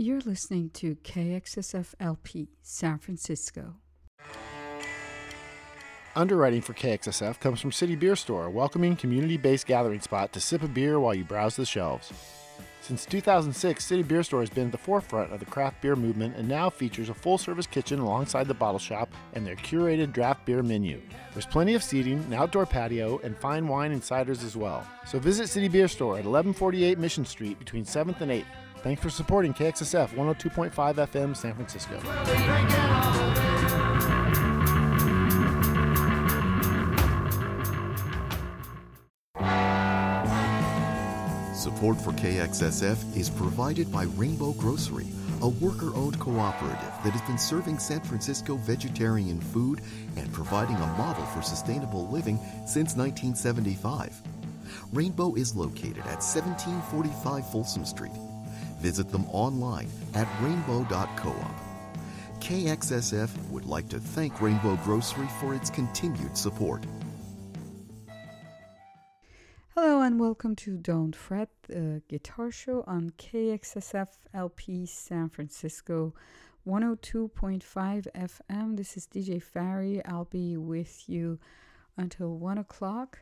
You're listening to KXSF LP San Francisco. Underwriting for KXSF comes from City Beer Store, a welcoming community based gathering spot to sip a beer while you browse the shelves. Since 2006, City Beer Store has been at the forefront of the craft beer movement and now features a full service kitchen alongside the bottle shop and their curated draft beer menu. There's plenty of seating, an outdoor patio, and fine wine and ciders as well. So visit City Beer Store at 1148 Mission Street between 7th and 8th. Thanks for supporting KXSF 102.5 FM San Francisco. Support for KXSF is provided by Rainbow Grocery, a worker owned cooperative that has been serving San Francisco vegetarian food and providing a model for sustainable living since 1975. Rainbow is located at 1745 Folsom Street. Visit them online at rainbow.coop. KXSF would like to thank Rainbow Grocery for its continued support. Hello and welcome to Don't Fret, the guitar show on KXSF LP San Francisco 102.5 FM. This is DJ Fari. I'll be with you until 1 o'clock.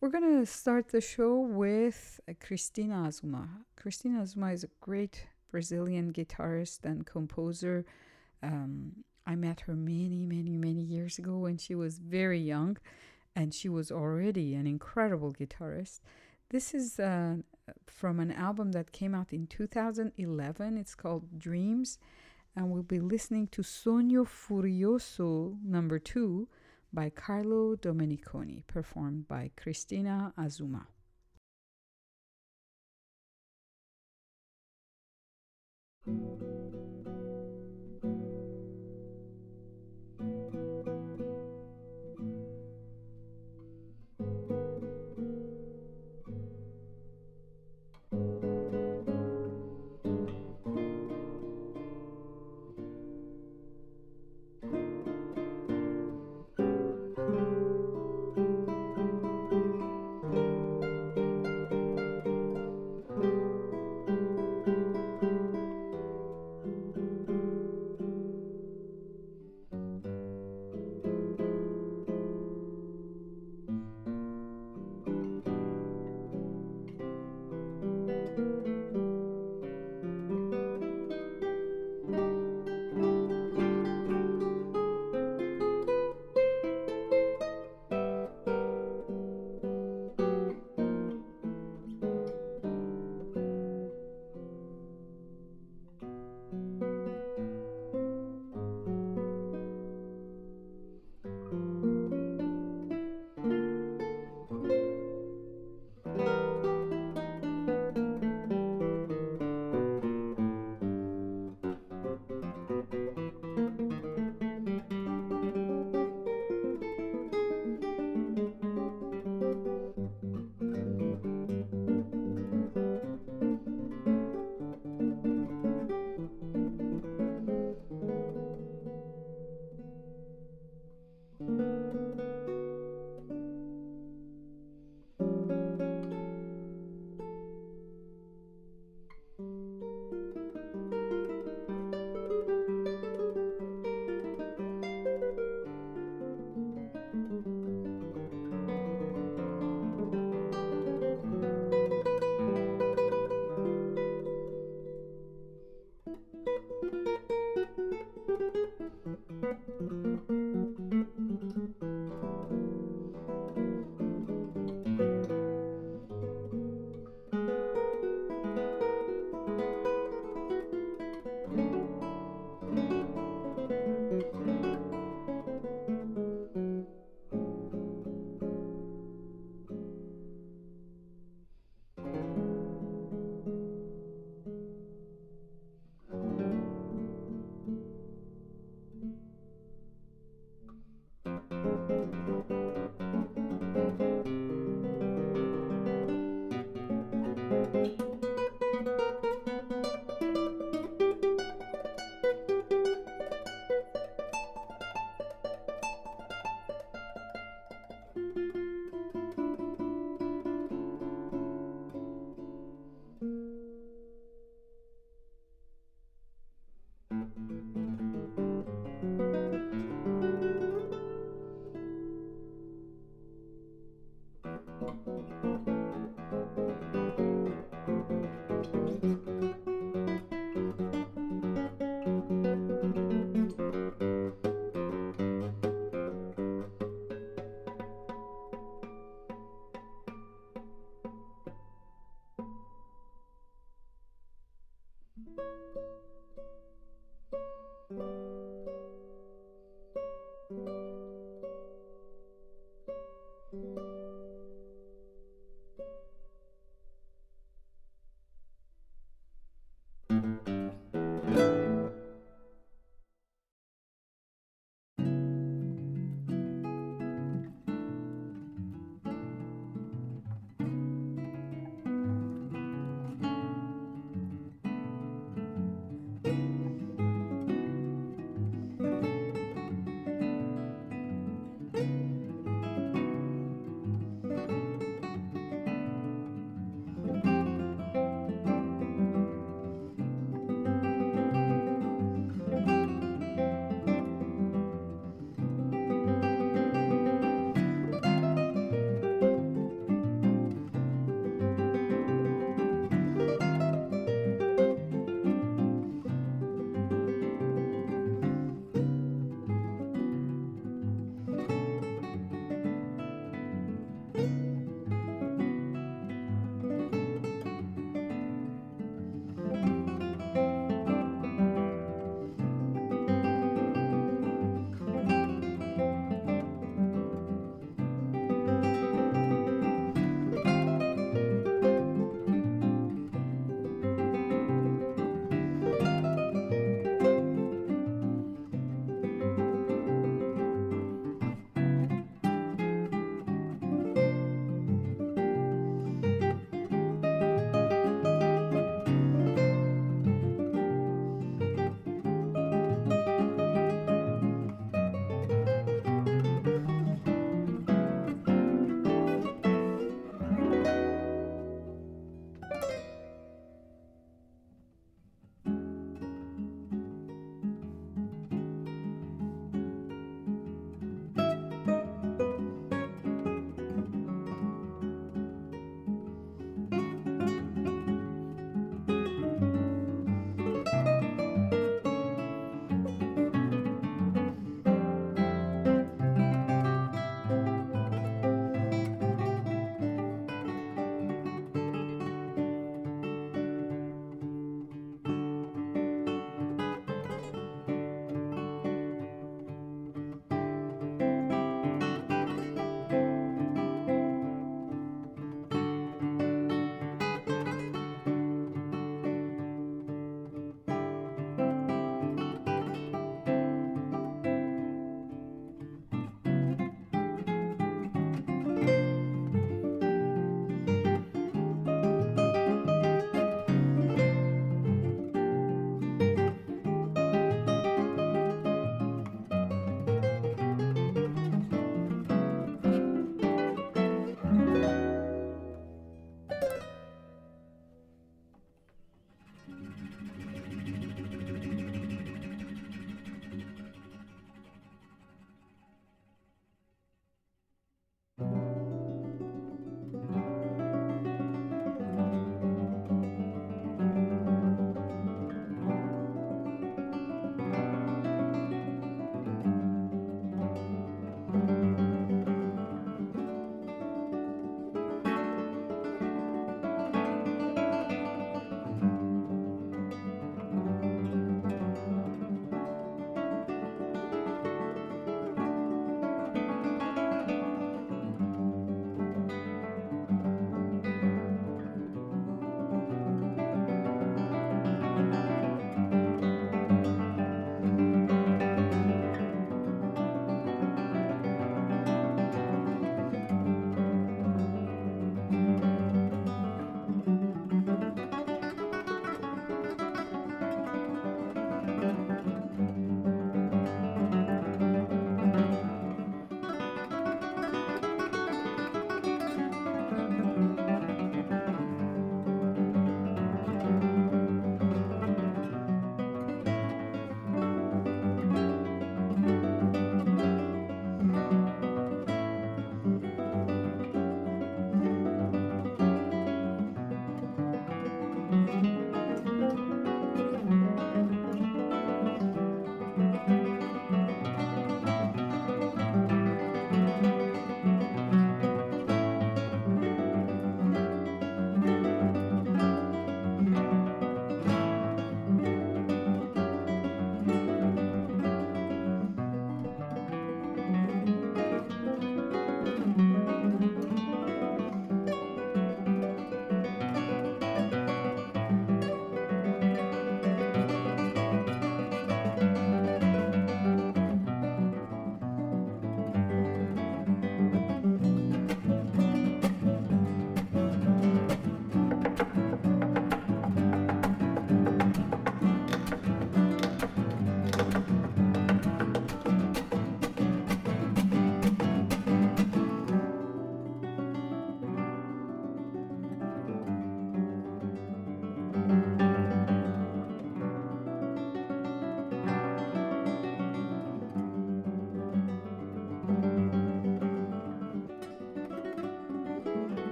We're going to start the show with Cristina Azuma. Cristina Azuma is a great Brazilian guitarist and composer. Um, I met her many, many, many years ago when she was very young and she was already an incredible guitarist. This is uh, from an album that came out in 2011. It's called Dreams, and we'll be listening to Sogno Furioso number two by Carlo Domeniconi, performed by Cristina Azuma.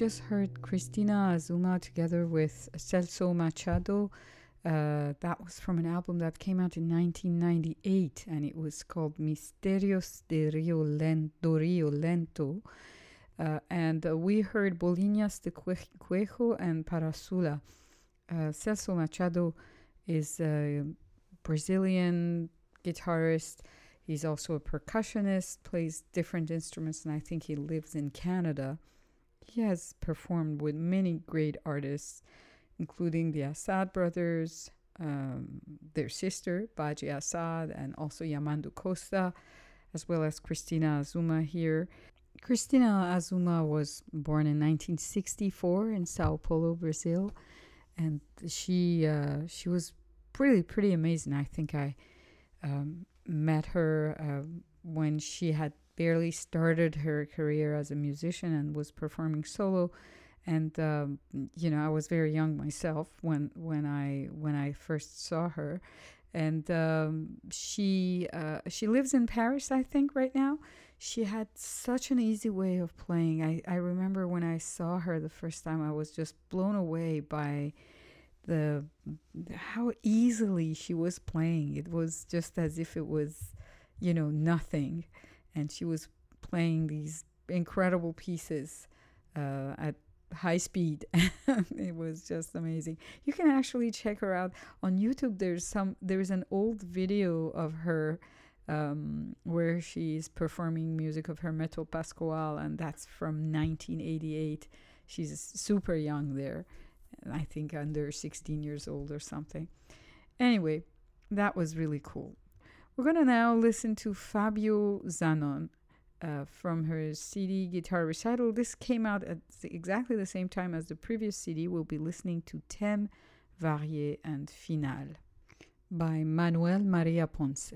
Just heard Cristina Azuma together with Celso Machado. Uh, that was from an album that came out in 1998 and it was called Misterios de Rio Lento. Rio Lento. Uh, and uh, we heard Bolinas de Cuejo and Parasula. Uh, Celso Machado is a Brazilian guitarist. He's also a percussionist, plays different instruments, and I think he lives in Canada. He has performed with many great artists, including the Assad brothers, um, their sister, Badi Assad, and also Yamandu Costa, as well as Cristina Azuma here. Cristina Azuma was born in 1964 in Sao Paulo, Brazil, and she uh, she was pretty pretty amazing. I think I um, met her uh, when she had barely started her career as a musician and was performing solo. And um, you know, I was very young myself when when I when I first saw her, and um, she uh, she lives in Paris, I think, right now. She had such an easy way of playing. I, I remember when I saw her the first time, I was just blown away by the how easily she was playing. It was just as if it was, you know, nothing, and she was playing these incredible pieces uh, at high speed. it was just amazing. You can actually check her out on YouTube. There's some. There's an old video of her. Um, where she's performing music of Hermeto Pascoal, and that's from 1988. She's super young there. I think under 16 years old or something. Anyway, that was really cool. We're going to now listen to Fabio Zanon uh, from her CD Guitar Recital. This came out at exactly the same time as the previous CD. We'll be listening to Thème, Varié, and Finale by Manuel Maria Ponce.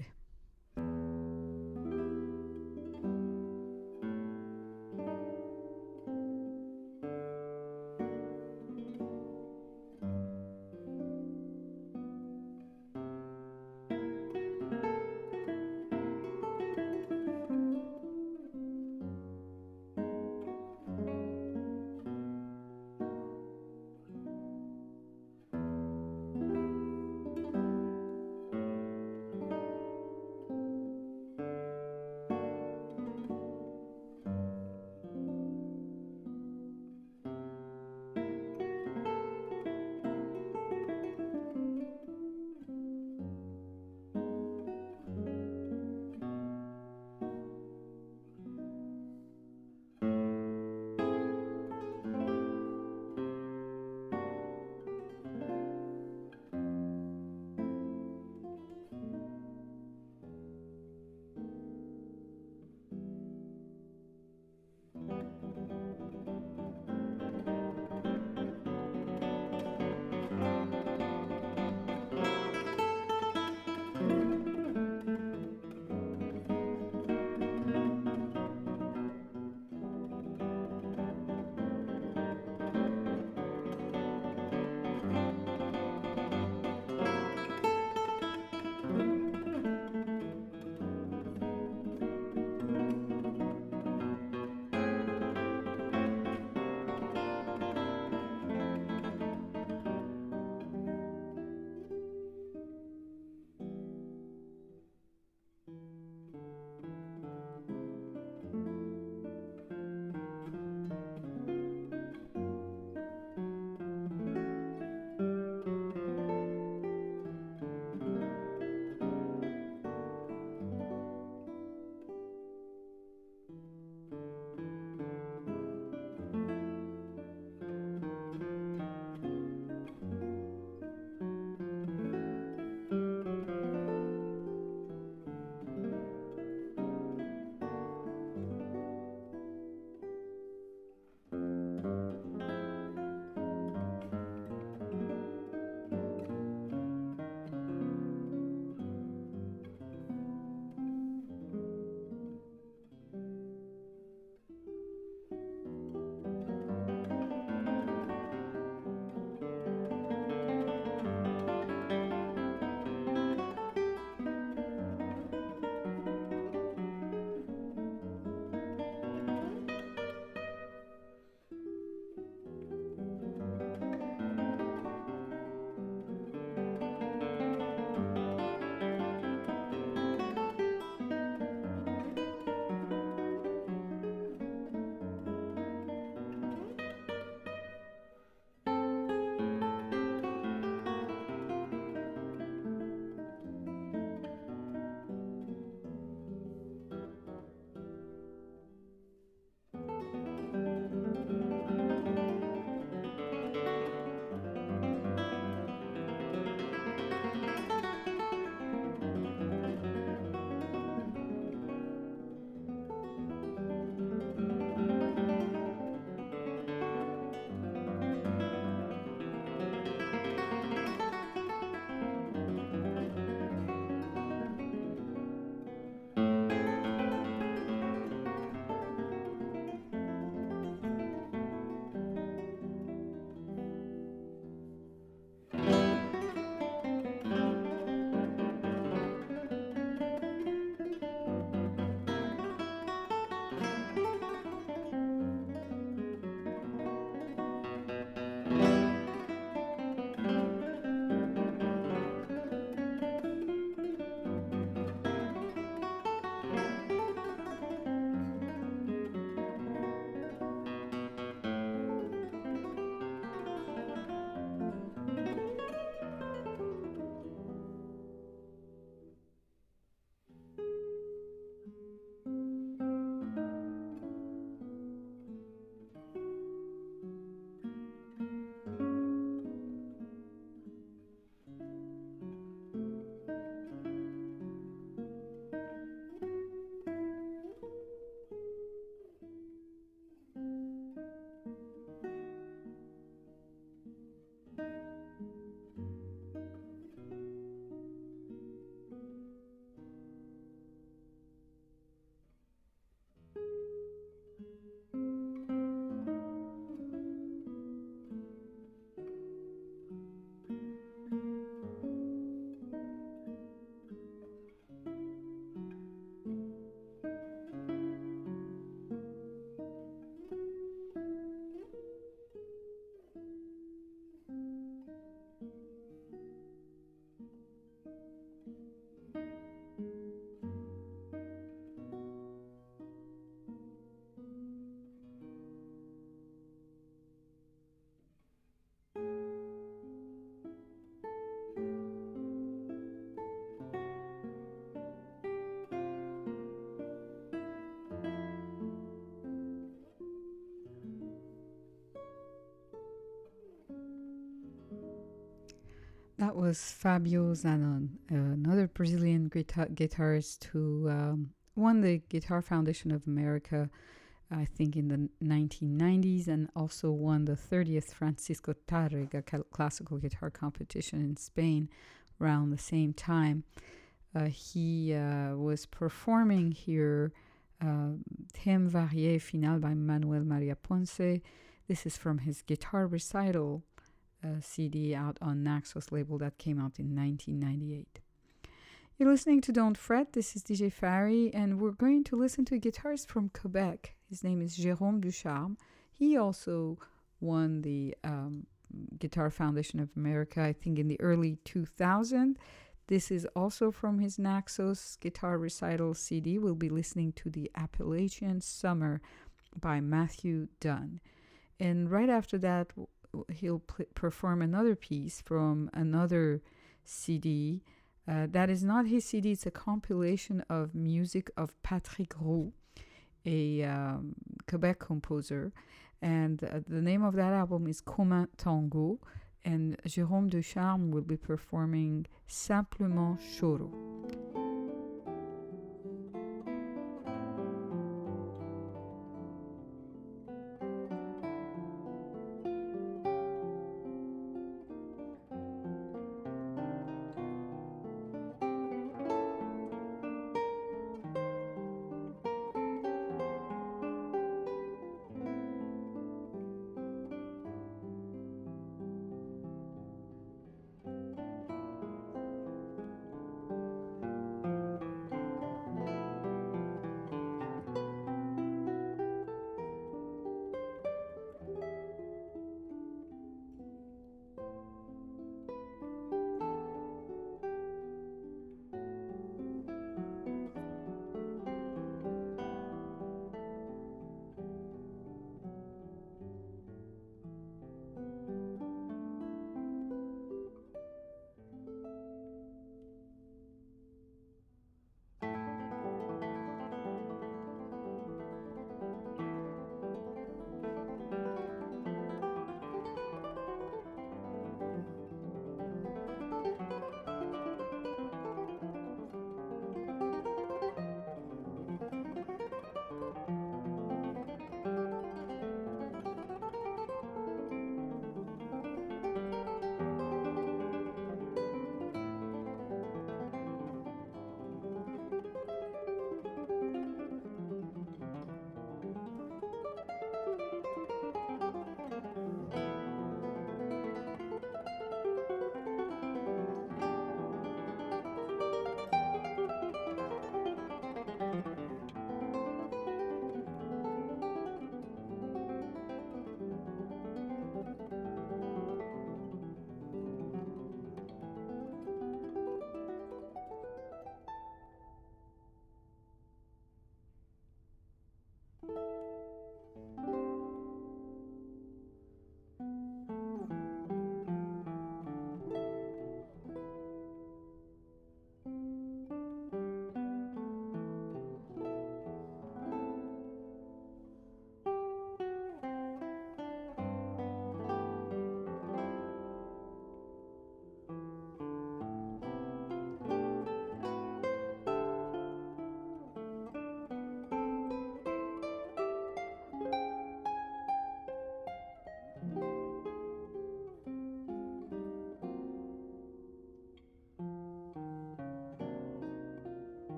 That was Fabio Zanon, another Brazilian guitar- guitarist who um, won the Guitar Foundation of America, I think, in the 1990s, and also won the 30th Francisco Tárrega classical guitar competition in Spain around the same time. Uh, he uh, was performing here uh, Thème Varié Final by Manuel Maria Ponce. This is from his guitar recital CD out on Naxos label that came out in 1998. You're listening to Don't Fret. This is DJ Fari, and we're going to listen to a guitarist from Quebec. His name is Jérôme Ducharme. He also won the um, Guitar Foundation of America, I think, in the early 2000s. This is also from his Naxos guitar recital CD. We'll be listening to the Appalachian Summer by Matthew Dunn. And right after that, he'll pl- perform another piece from another CD. Uh, that is not his CD, it's a compilation of music of Patrick Roux, a um, Quebec composer. And uh, the name of that album is Comme un Tango and Jérôme Ducharme will be performing Simplement Choro.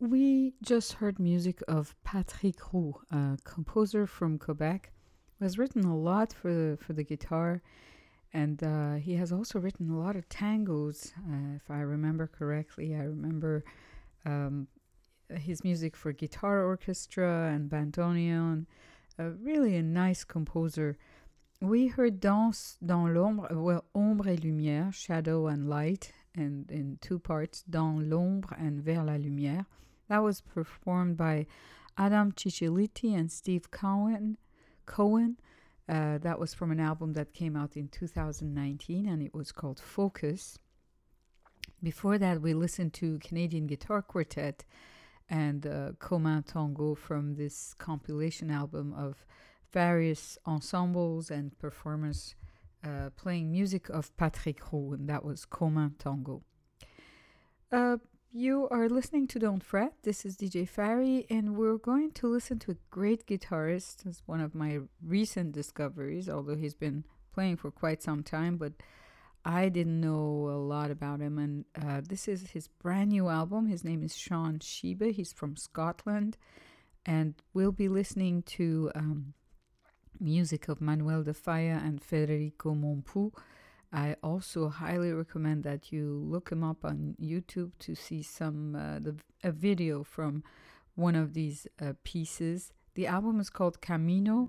we just heard music of Patrick Roux, a composer from Quebec, who has written a lot for the, for the guitar, and uh, he has also written a lot of tangos, uh, if I remember correctly. I remember um, his music for guitar orchestra and bandoneon. Uh, really a nice composer. We heard Danse dans l'ombre, well, Ombre et Lumière, Shadow and Light, and in two parts, Dans l'ombre and Vers la lumière. That was performed by Adam Cicchillitti and Steve Cohen. Cohen. Uh, that was from an album that came out in 2019 and it was called Focus. Before that, we listened to Canadian Guitar Quartet and uh, Comme un Tango from this compilation album of various ensembles and performers uh, playing music of Patrick Roux, and that was Comme un Tango. Uh, you are listening to Don't Fret. This is DJ Fari, and we're going to listen to a great guitarist. It's one of my recent discoveries, although he's been playing for quite some time, but I didn't know a lot about him. And uh, this is his brand new album. His name is Sean Shibe. He's from Scotland, and we'll be listening to um, music of Manuel de Falla and Federico Mompou. I also highly recommend that you look him up on YouTube to see some uh, the a video from one of these uh, pieces. The album is called Camino.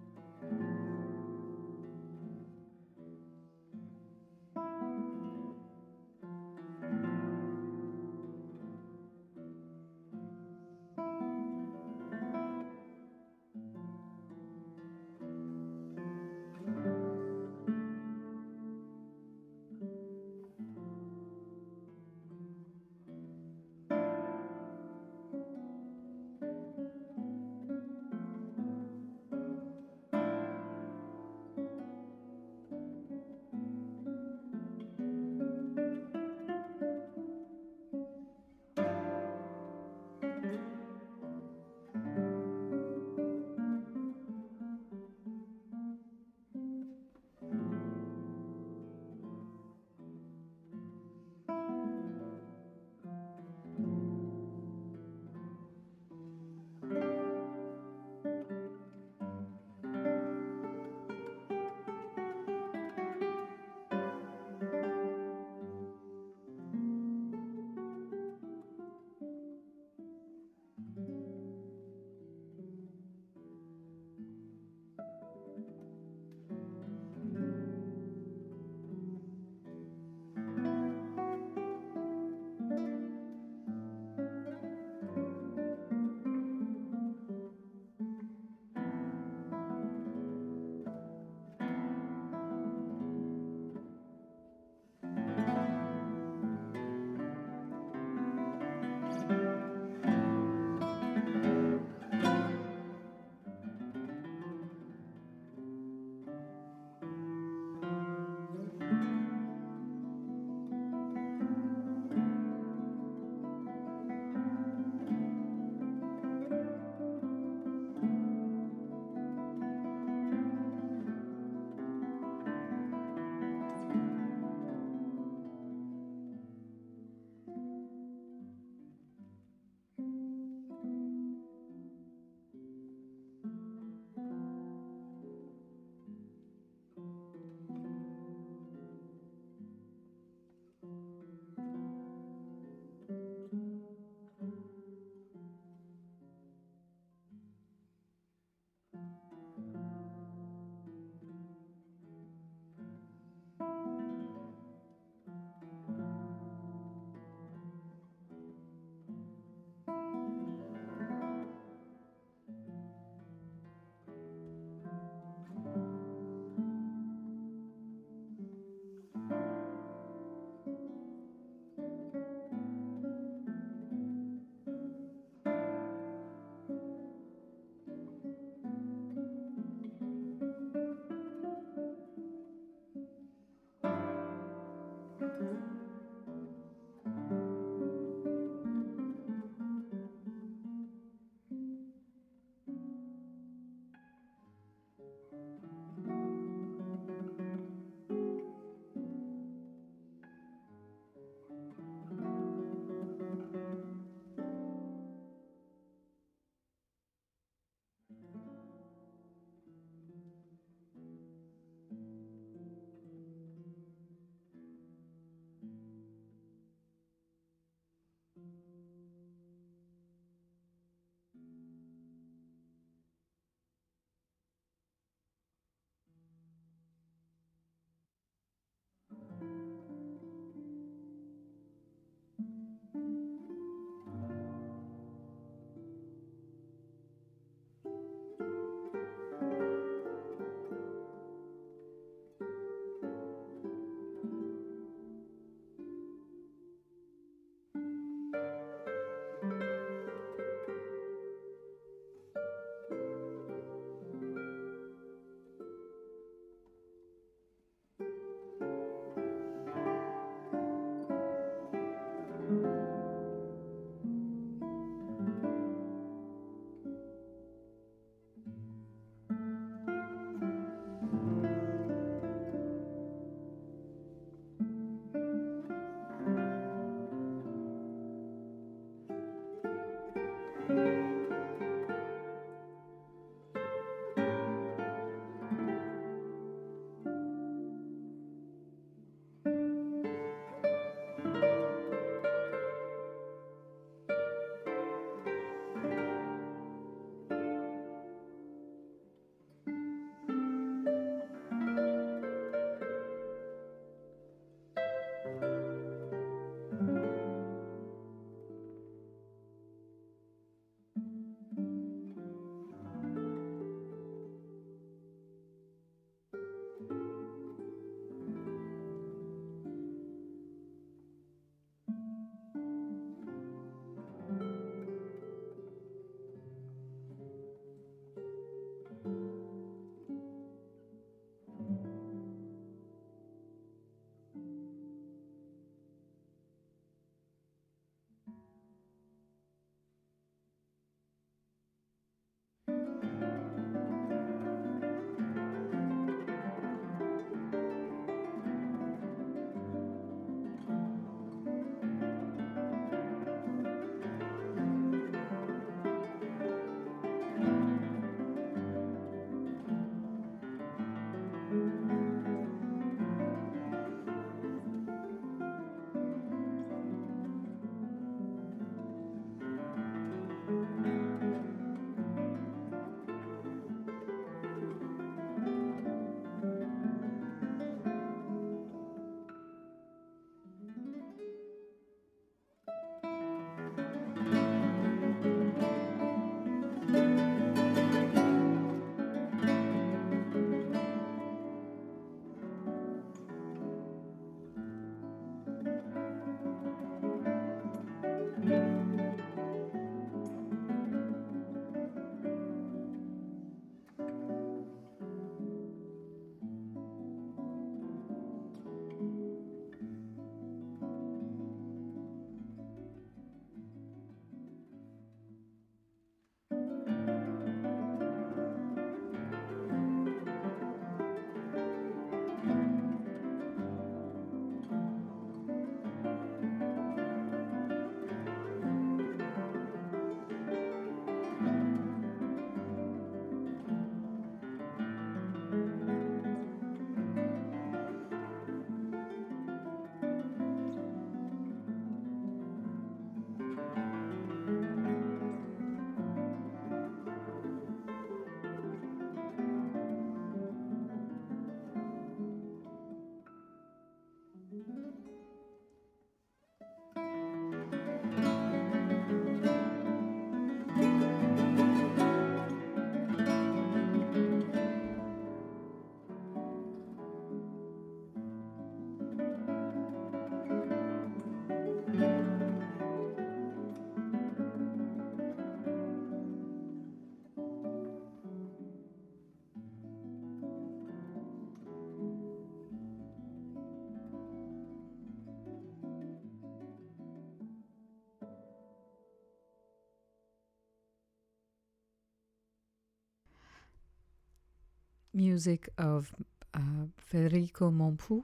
Music of uh, Federico Mompou.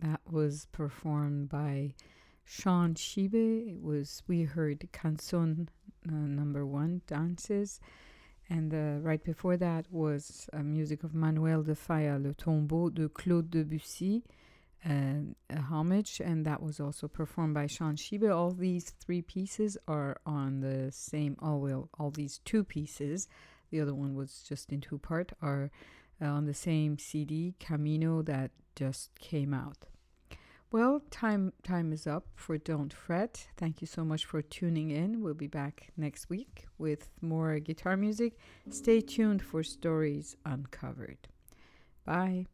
That was performed by Sean Shibe. It was we heard Canson uh, number one, dances, and uh, right before that was uh, music of Manuel de Falla, Le Tombeau de Claude Debussy, a homage, and that was also performed by Sean Shibe. All these three pieces are on the same. Oh well, all these two pieces. The other one was just in two part. Are Uh, on the same CD Camino that just came out. Well, time time is up for Don't Fret. Thank you so much for tuning in. We'll be back next week with more guitar music. Stay tuned for stories uncovered. Bye.